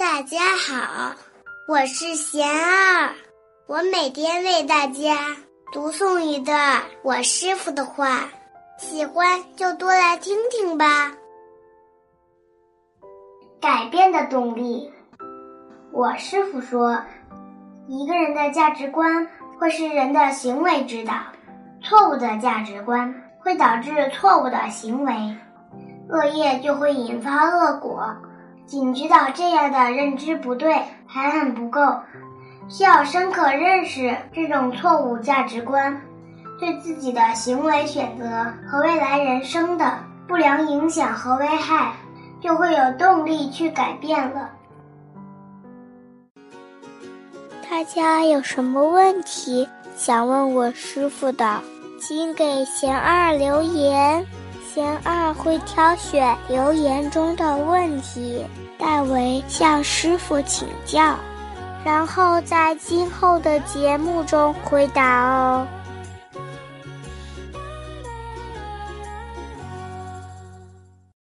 大家好，我是贤儿，我每天为大家读诵一段我师傅的话，喜欢就多来听听吧。改变的动力，我师傅说，一个人的价值观会是人的行为指导，错误的价值观会导致错误的行为，恶业就会引发恶果。仅知道这样的认知不对还很不够，需要深刻认识这种错误价值观，对自己的行为选择和未来人生的不良影响和危害，就会有动力去改变了。大家有什么问题想问我师傅的，请给贤二留言。贤二会挑选留言中的问题，代为向师傅请教，然后在今后的节目中回答哦。